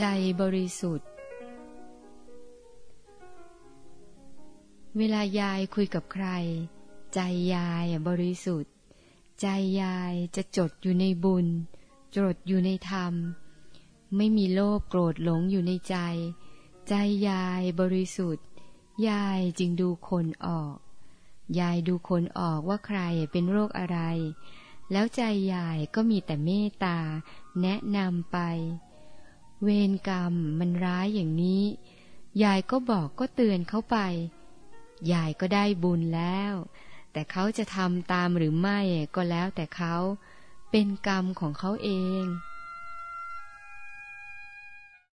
ใจบริสุทธิ์ เวลายายคุยกับใคร ใจยายบริสุทธิ์ ใจยายจะจดอยู่ในบุญ จดอยู่ในธรรม ไม่มีโลภโกรธหลงอยู่ในใจ ใจยายบริสุทธิ์ ยายจึงดูคนออก ยายดูคนออกว่าใครเป็นโรคอะไร แล้วใจยายก็มีแต่เมตตาแนะนำไป เวรกรรมมันร้ายอย่างนี้ ยายก็บอกก็เตือนเขาไป ยายก็ได้บุญแล้ว แต่เขาจะทำตามหรือไม่ก็แล้วแต่เขา เป็นกรรมของเขาเอง